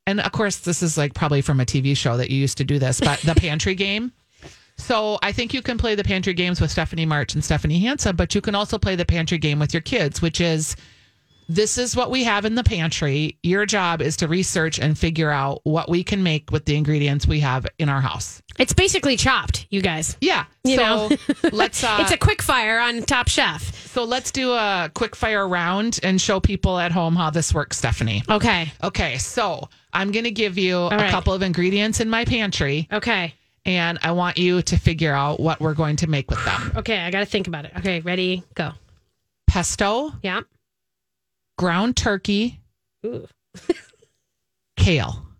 [SPEAKER 1] And of course, this is like probably from a TV show that you used to do this, but the pantry game. So I think you can play the pantry games with Stephanie March and Stephanie Hansen, but you can also play the pantry game with your kids, which is this is what we have in the pantry. Your job is to research and figure out what we can make with the ingredients we have in our house.
[SPEAKER 2] It's basically chopped, you guys.
[SPEAKER 1] Yeah.
[SPEAKER 2] You
[SPEAKER 1] so
[SPEAKER 2] know.
[SPEAKER 1] let's uh,
[SPEAKER 2] it's a quick fire on Top Chef.
[SPEAKER 1] so let's do a quick fire round and show people at home how this works, Stephanie.
[SPEAKER 2] Okay.
[SPEAKER 1] Okay, so I'm gonna give you a
[SPEAKER 2] right.
[SPEAKER 1] couple of ingredients in my pantry,
[SPEAKER 2] Okay.
[SPEAKER 1] And I want you to figure out what we're going to make with them.
[SPEAKER 2] Okay, I got to think about it. Okay, ready? Go.
[SPEAKER 1] Pesto,
[SPEAKER 2] Yeah.
[SPEAKER 1] ground turkey,
[SPEAKER 2] Ooh.
[SPEAKER 1] kale.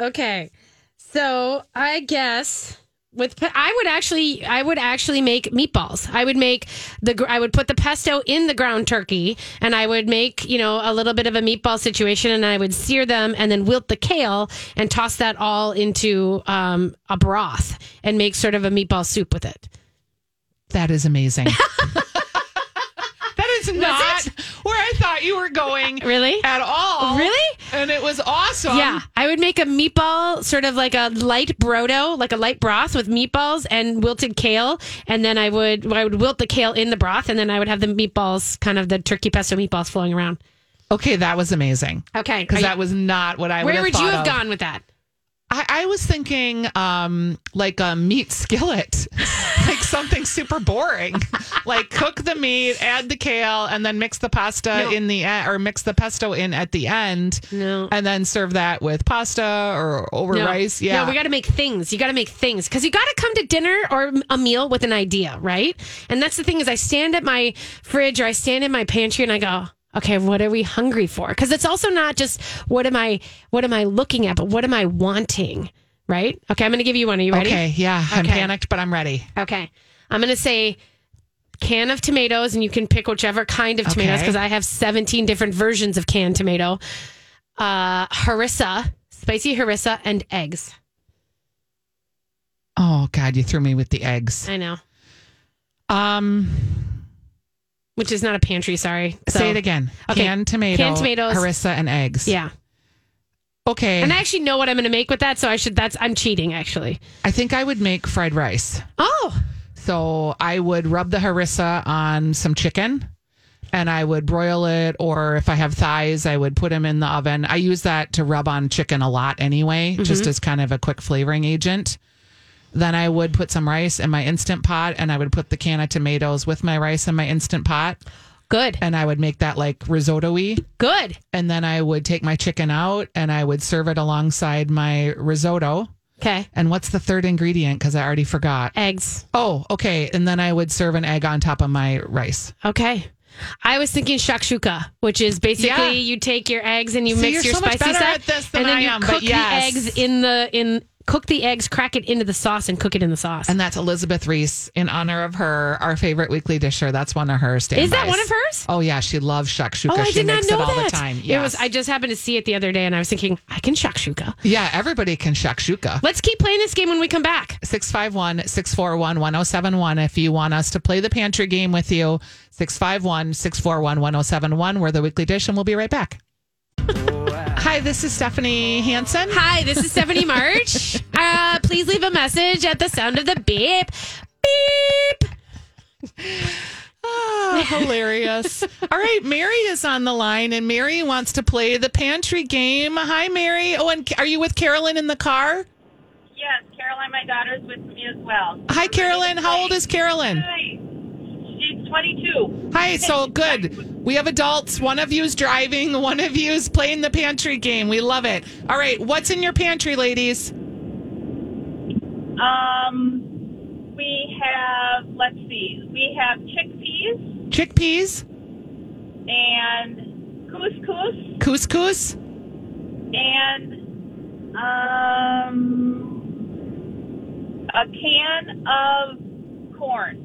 [SPEAKER 2] Okay. So I guess with I would actually I would actually make meatballs. I would make the I would put the pesto in the ground turkey, and I would make you know a little bit of a meatball situation, and I would sear them, and then wilt the kale and toss that all into um, a broth and make sort of a meatball soup with it.
[SPEAKER 1] That is amazing. that is not where I thought you were going.
[SPEAKER 2] Really?
[SPEAKER 1] At all.
[SPEAKER 2] Really?
[SPEAKER 1] And it was awesome.
[SPEAKER 2] Yeah, I would make a meatball, sort of like a light brodo, like a light broth with meatballs and wilted kale, and then I would I would wilt the kale in the broth, and then I would have the meatballs, kind of the turkey pesto meatballs, flowing around.
[SPEAKER 1] Okay, that was amazing.
[SPEAKER 2] Okay,
[SPEAKER 1] Because that was not what I would
[SPEAKER 2] where
[SPEAKER 1] have
[SPEAKER 2] would you have
[SPEAKER 1] of.
[SPEAKER 2] gone with that?
[SPEAKER 1] I, I was thinking um, like a meat skillet, like something super boring. like cook the meat, add the kale, and then mix the pasta
[SPEAKER 2] No.
[SPEAKER 1] in the end, or mix the pesto in at the end.
[SPEAKER 2] No.
[SPEAKER 1] And then serve that with pasta or over
[SPEAKER 2] No.
[SPEAKER 1] rice. Yeah.
[SPEAKER 2] No, we got to make things. You got to make things because you got to come to dinner or a meal with an idea, right? And that's the thing is, I stand at my fridge or I stand in my pantry and I go, okay, what are we hungry for? Because it's also not just what am I what am I looking at, but what am I wanting, right? Okay, I'm going to give you one. Are you ready?
[SPEAKER 1] okay. Yeah. I'm
[SPEAKER 2] Okay.
[SPEAKER 1] panicked, but I'm ready.
[SPEAKER 2] Okay. I'm going to say can of tomatoes, and you can pick whichever kind of tomatoes
[SPEAKER 1] Okay.
[SPEAKER 2] because I have 17 different versions of canned tomato. Uh, harissa, spicy harissa, and eggs.
[SPEAKER 1] Oh God, you threw me with the eggs.
[SPEAKER 2] I know.
[SPEAKER 1] Um,
[SPEAKER 2] Which is not a pantry, sorry. So-
[SPEAKER 1] say it again.
[SPEAKER 2] Okay.
[SPEAKER 1] Canned tomato,
[SPEAKER 2] Canned tomatoes.
[SPEAKER 1] harissa, and eggs.
[SPEAKER 2] Yeah.
[SPEAKER 1] Okay.
[SPEAKER 2] And I actually know what I'm going to make with that, so I should, that's, I'm cheating actually.
[SPEAKER 1] I think I would make fried rice.
[SPEAKER 2] Oh,
[SPEAKER 1] So I would rub the harissa on some chicken and I would broil it. Or if I have thighs, I would put them in the oven. I use that to rub on chicken a lot anyway, just mm-hmm. as kind of a quick flavoring agent. Then I would put some rice in my instant pot and I would put the can of tomatoes with my rice in my instant pot.
[SPEAKER 2] good.
[SPEAKER 1] And I would make that like risotto y.
[SPEAKER 2] Good.
[SPEAKER 1] And then I would take my chicken out and I would serve it alongside my risotto.
[SPEAKER 2] Okay.
[SPEAKER 1] And what's the third ingredient? Because I already forgot.
[SPEAKER 2] Eggs.
[SPEAKER 1] Oh, okay. And then I would serve an egg on top of my rice.
[SPEAKER 2] Okay. I was thinking shakshuka, which is basically
[SPEAKER 1] Yeah.
[SPEAKER 2] you take your eggs and you
[SPEAKER 1] See,
[SPEAKER 2] mix your
[SPEAKER 1] so
[SPEAKER 2] spicy stuff,
[SPEAKER 1] at this than
[SPEAKER 2] and then
[SPEAKER 1] I
[SPEAKER 2] you
[SPEAKER 1] am, but
[SPEAKER 2] cook
[SPEAKER 1] yes.
[SPEAKER 2] the eggs in the in cook the eggs, crack it into the sauce, and cook it in the sauce.
[SPEAKER 1] And that's Elizabeth Reese in honor of her, our favorite weekly disher. That's one of her standbys.
[SPEAKER 2] Is that one of hers?
[SPEAKER 1] Oh yeah, she loves shakshuka.
[SPEAKER 2] Oh, I
[SPEAKER 1] she
[SPEAKER 2] did not know
[SPEAKER 1] it all
[SPEAKER 2] that.
[SPEAKER 1] the time.
[SPEAKER 2] It was. I just happened to see it the other day, and I was thinking, I can shakshuka.
[SPEAKER 1] yeah, everybody can shakshuka.
[SPEAKER 2] Let's keep playing this game when we come back.
[SPEAKER 1] 651 641 1071 if you want us to play the pantry game with you. 651 641 1071. We're the weekly dish, and we'll be right back. Hi, this is Stephanie Hansen.
[SPEAKER 2] Hi, this is Stephanie March. Uh, please leave a message at the sound of the beep. Beep.
[SPEAKER 1] Ah, hilarious. All right, Mary is on the line, and Mary wants to play the pantry game. Hi, Mary. Oh, and are you with Carolyn in the car?
[SPEAKER 5] Yes, Caroline, my daughter's with me as well.
[SPEAKER 1] Hi, Carolyn. How old is Carolyn?
[SPEAKER 5] Hi. She's 22.
[SPEAKER 1] Hi, so good. We have adults. One of you's driving, one of you's playing the pantry game. We love it. All right, what's in your pantry, ladies?
[SPEAKER 5] Um, we have, let's see, we have chickpeas
[SPEAKER 1] Chickpeas,
[SPEAKER 5] and couscous
[SPEAKER 1] couscous,
[SPEAKER 5] and um, a can of corn.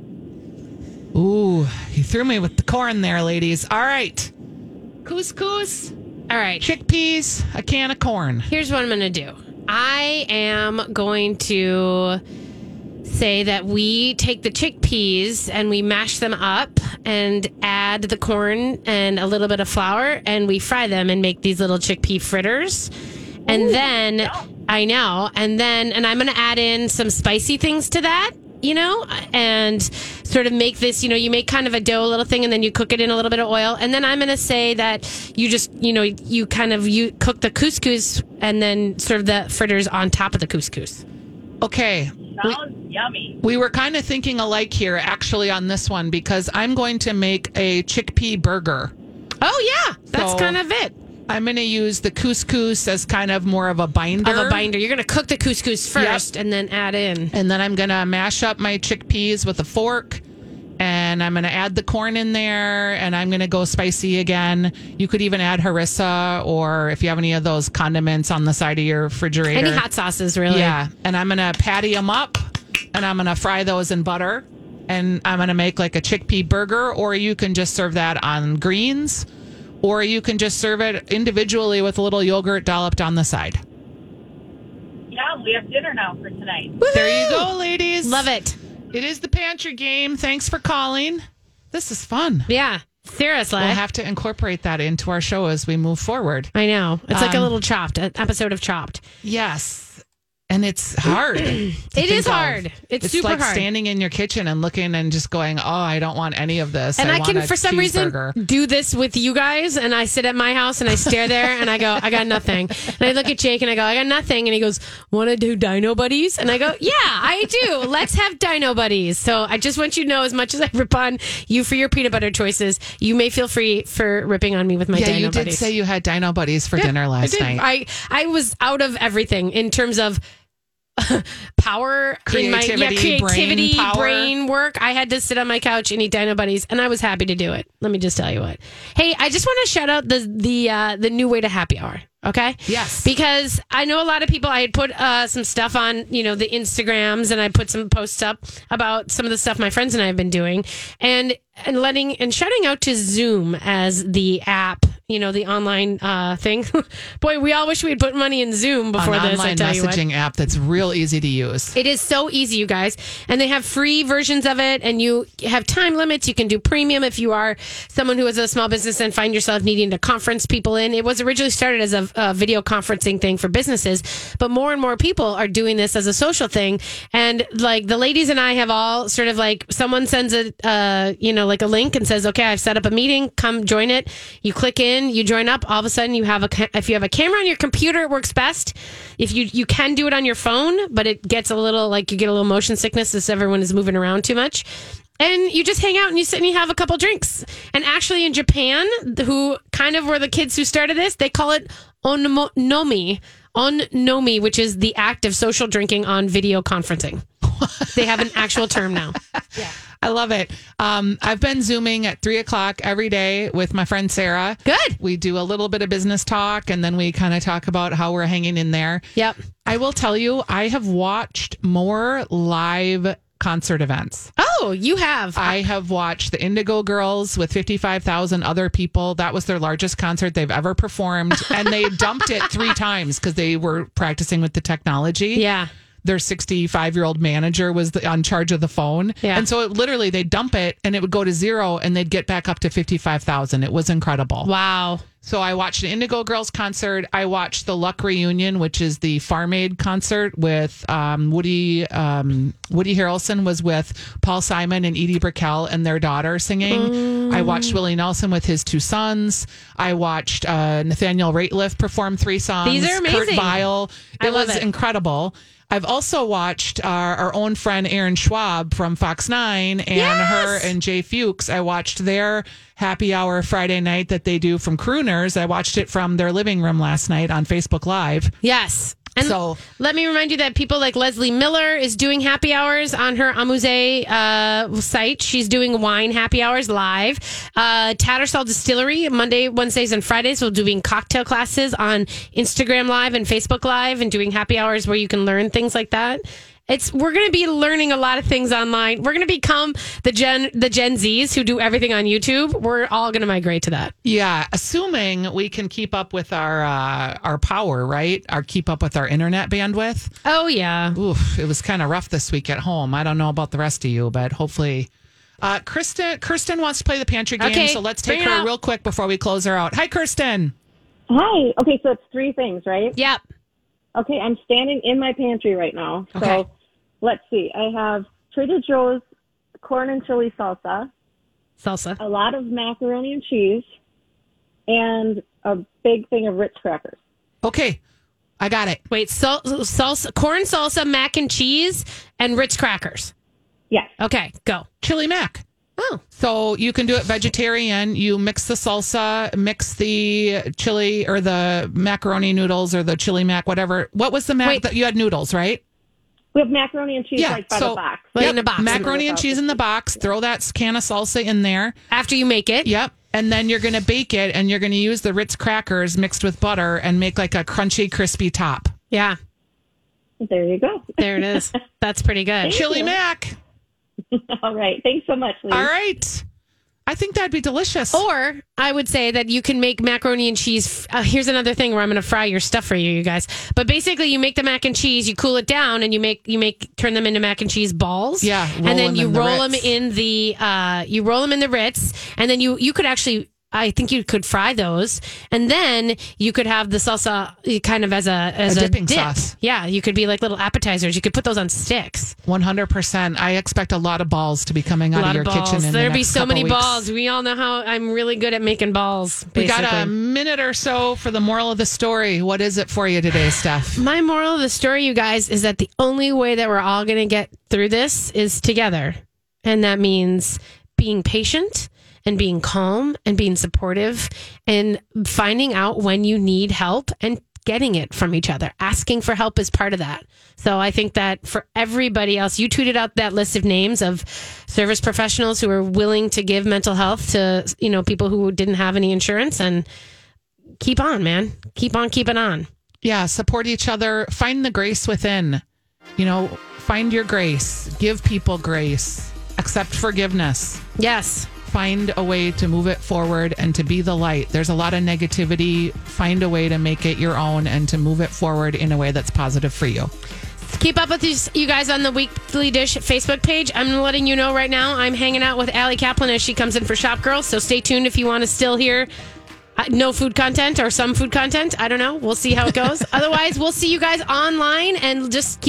[SPEAKER 1] Ooh, you threw me with the corn there, ladies. All right. Couscous,
[SPEAKER 2] All right.
[SPEAKER 1] chickpeas, a can of corn.
[SPEAKER 2] Here's what I'm going to do. I am going to say that we take the chickpeas and we mash them up and add the corn and a little bit of flour and we fry them and make these little chickpea fritters. And then I know, and then and I'm going to add in some spicy things to that, you know, and sort of make this, you know, you make kind of a dough little thing and then you cook it in a little bit of oil. And then I'm going to say that you just, you know, you kind of you cook the couscous and then serve the fritters on top of the couscous.
[SPEAKER 1] Okay. We,
[SPEAKER 5] Sounds yummy.
[SPEAKER 1] we were kind of thinking alike here, actually, on this one, because I'm going to make a chickpea burger.
[SPEAKER 2] Oh yeah, that's
[SPEAKER 1] So-
[SPEAKER 2] kind of it.
[SPEAKER 1] I'm going to use the couscous as kind of more of a binder.
[SPEAKER 2] Of a binder. You're going to cook the couscous first and then add in.
[SPEAKER 1] And then I'm going to mash up my chickpeas with a fork and I'm going to add the corn in there, and I'm going to go spicy again. You could even add harissa, or if you have any of those condiments on the side of your refrigerator.
[SPEAKER 2] Any hot sauces, really?
[SPEAKER 1] Yeah, and I'm gonna patty them up, and I'm gonna fry those in butter, and I'm gonna make like a chickpea burger, or you can just serve that on greens, or you can just serve it individually with a little yogurt dolloped on the side.
[SPEAKER 5] Yeah, we have dinner now for tonight.
[SPEAKER 1] There you go, ladies.
[SPEAKER 2] Love it.
[SPEAKER 1] It is the pantry game. Thanks for calling. This is fun.
[SPEAKER 2] Yeah. Seriously.
[SPEAKER 1] We'll have to incorporate that into our show as we move forward.
[SPEAKER 2] I know. It's like a
[SPEAKER 1] Um,
[SPEAKER 2] little chopped, an episode of Chopped.
[SPEAKER 1] Yes. And it's hard. It
[SPEAKER 2] is hard. It's super
[SPEAKER 1] like
[SPEAKER 2] hard.
[SPEAKER 1] standing in your kitchen and looking and just going, "Oh, I don't want any of this."
[SPEAKER 2] And I,
[SPEAKER 1] want
[SPEAKER 2] can, for some reason, do this with you guys. And I sit at my house and I stare there and I go, I got nothing. And I look at Jake and I go, I got nothing. And he goes, Want to do Dino Buddies? And I go, Yeah, I do. Let's have Dino Buddies. So I just want you to know, as much as I rip on you for your peanut butter choices, you may feel free for ripping on me with my
[SPEAKER 1] Yeah,
[SPEAKER 2] Dino
[SPEAKER 1] you did
[SPEAKER 2] Buddies.
[SPEAKER 1] say you had Dino Buddies for dinner last
[SPEAKER 2] did.
[SPEAKER 1] night.
[SPEAKER 2] I I was out of everything in terms of power in my yeah,
[SPEAKER 1] Creativity, brain
[SPEAKER 2] brain work. I had to sit on my couch and eat Dino Buddies, and I was happy to do it. Let me just tell you what. Hey, I just want to shout out the the uh, the new way to happy hour. Okay.
[SPEAKER 1] Yes.
[SPEAKER 2] Because I know a lot of people. I had put uh, some stuff on, you know, the Instagrams, and I put some posts up about some of the stuff my friends and I have been doing, and and letting and shouting out to Zoom as the app. You know, the online uh, thing. Boy, we all wish we'd put money in Zoom before
[SPEAKER 1] An
[SPEAKER 2] this. I
[SPEAKER 1] online
[SPEAKER 2] tell you what.
[SPEAKER 1] messaging app that's real easy to use.
[SPEAKER 2] It is so easy, you guys. And they have free versions of it, and you have time limits. You can do premium if you are someone who is a small business and find yourself needing to conference people in. It was originally started as a, a video conferencing thing for businesses, but more and more people are doing this as a social thing. And like the ladies and I have all sort of like someone sends a, uh, you know, like a link and says, okay, I've set up a meeting, come join it. You click in, you join up. All of a sudden, you have a, if you have a camera on your computer, it works best. If you, you can do it on your phone, but it gets a little like you get a little motion sickness as everyone is moving around too much. And you just hang out and you sit and you have a couple drinks. And actually, in Japan, who kind of were the kids who started this, they call it onomi, onomi, which is the act of social drinking on video conferencing. they have an actual term now. Yeah.
[SPEAKER 1] I love it. Um, I've been zooming at three o'clock every day with my friend Sarah.
[SPEAKER 2] Good.
[SPEAKER 1] We do a little bit of business talk, and then we kind of talk about how we're hanging in there.
[SPEAKER 2] Yep.
[SPEAKER 1] I will tell you, I have watched more live concert events.
[SPEAKER 2] Oh, you have.
[SPEAKER 1] I have watched the Indigo Girls with 55,000 other people. That was their largest concert they've ever performed. and they dumped it three times because they were practicing with the technology.
[SPEAKER 2] yeah.
[SPEAKER 1] Their 65 year old manager was the, on charge of the phone.
[SPEAKER 2] Yeah.
[SPEAKER 1] And so it, literally they dump it and it would go to zero and they'd get back up to 55,000. It was incredible.
[SPEAKER 2] Wow.
[SPEAKER 1] So I watched an Indigo Girls concert. I watched the Luck Reunion, which is the Farm Aid concert with um, Woody. Um, Woody Harrelson was with Paul Simon and Edie Brickell and their daughter singing. I watched Willie Nelson with his two sons. I watched uh, Nathaniel Rateliff perform three songs.
[SPEAKER 2] These are amazing. Kurt.
[SPEAKER 1] Vile. It was
[SPEAKER 2] it.
[SPEAKER 1] incredible. I've also watched our, our own friend Aaron Schwab from Fox 9 and
[SPEAKER 2] Yes!
[SPEAKER 1] her and Jay Fuchs. I watched their happy hour Friday night that they do from Crooners. I watched it from their living room last night on Facebook Live.
[SPEAKER 2] Yes. And
[SPEAKER 1] So-
[SPEAKER 2] let me remind you that people like Leslee Miller is doing happy hours on her Amuse uh, site. She's doing wine happy hours live. Uh, Tattersall Distillery, Monday, Wednesdays, and Fridays, will doing cocktail classes on Instagram Live and Facebook Live and doing happy hours where you can learn things like that. It's we're going to be learning a lot of things online. We're going to become the Gen the Gen Zs who do everything on YouTube. We're all going to migrate to that.
[SPEAKER 1] Yeah, assuming we can keep up with our uh, our power, right? Our keep up with our internet bandwidth.
[SPEAKER 2] Oh yeah.
[SPEAKER 1] Oof, it was kind of rough this week at home. I don't know about the rest of you, but hopefully. Uh, Kristen, Kirsten wants to play the pantry game,
[SPEAKER 2] Okay,
[SPEAKER 1] so let's take
[SPEAKER 2] bring
[SPEAKER 1] her
[SPEAKER 2] out.
[SPEAKER 1] real quick before we close her out. Hi, Kirsten.
[SPEAKER 8] Hi. Okay, so it's three things, right?
[SPEAKER 2] Yep.
[SPEAKER 8] Okay, I'm standing in my pantry right now. So
[SPEAKER 2] Okay.
[SPEAKER 8] Let's see. I have Trader Joe's corn and chili salsa,
[SPEAKER 2] Salsa.
[SPEAKER 8] a lot of macaroni and cheese, and a big thing of Ritz crackers.
[SPEAKER 1] Okay, I got it.
[SPEAKER 2] Wait, sal- salsa, corn salsa, mac and cheese, and Ritz crackers.
[SPEAKER 8] Yes.
[SPEAKER 2] Okay, go.
[SPEAKER 1] Chili mac.
[SPEAKER 2] Oh,
[SPEAKER 1] So you can do it vegetarian. You mix the salsa, mix the chili or the macaroni noodles or the chili mac, whatever. What was the mac
[SPEAKER 2] Wait.
[SPEAKER 1] that you had noodles, right?
[SPEAKER 8] We have macaroni and cheese
[SPEAKER 1] Yeah,
[SPEAKER 8] like by
[SPEAKER 1] so-
[SPEAKER 8] the box.
[SPEAKER 2] Like
[SPEAKER 1] Yep,
[SPEAKER 2] in a box.
[SPEAKER 1] Macaroni and cheese in the box. Throw that can of salsa in there.
[SPEAKER 2] After you make it.
[SPEAKER 1] Yep. And then you're going to bake it and you're going to use the Ritz crackers mixed with butter and make like a crunchy, crispy top.
[SPEAKER 2] Yeah.
[SPEAKER 8] There you go.
[SPEAKER 2] There it is. That's pretty good.
[SPEAKER 1] Chili Mac.
[SPEAKER 8] All right. Thanks so much, Lee.
[SPEAKER 1] All right. I think that'd be delicious.
[SPEAKER 2] Or I would say that you can make macaroni and cheese. Uh, here's another thing where I'm going to fry your stuff for you, you guys. But basically, you make the mac and cheese, you cool it down, and you make you make turn them into mac and cheese balls.
[SPEAKER 1] Yeah,
[SPEAKER 2] and then you
[SPEAKER 1] the
[SPEAKER 2] roll them in the uh, you roll them in the Ritz, and then you you could actually. I think you could fry those, and then you could have the salsa uh, kind of as a as
[SPEAKER 1] A
[SPEAKER 2] a,
[SPEAKER 1] dipping
[SPEAKER 2] dip.
[SPEAKER 1] sauce.
[SPEAKER 2] Yeah, you could be like little appetizers. You could put those on sticks.
[SPEAKER 1] 100%. I expect a lot of balls to be coming out of your
[SPEAKER 2] of
[SPEAKER 1] kitchen in the
[SPEAKER 2] There'd be so many
[SPEAKER 1] weeks.
[SPEAKER 2] balls. We all know how I'm really good at making balls.
[SPEAKER 1] We got a minute or so for the moral of the story. What is it for you today, Steph?
[SPEAKER 2] My moral of the story, you guys, is that the only way that we're all going to get through this is together. And that means being patient and being calm and being supportive and finding out when you need help and getting it from each other. Asking for help is part of that. So I think that for everybody else, you tweeted out that list of names of service professionals who are willing to give mental health to, you know, people who didn't have any insurance and keep on, man. Keep on keeping on.
[SPEAKER 1] Yeah, support each other. Find the grace within. You know, find your grace. Give people grace. Accept forgiveness.
[SPEAKER 2] Yes.
[SPEAKER 1] Find a way to move it forward and to be the light. There's a lot of negativity. Find a way to make it your own and to move it forward in a way that's positive for you.
[SPEAKER 2] Keep up with these, you guys on the Weekly Dish Facebook page. I'm letting you know right now. I'm hanging out with Allie Kaplan as she comes in for Shop Girls. So stay tuned if you want to still hear uh, no food content or some food content. I don't know. We'll see how it goes. Otherwise, we'll see you guys online and just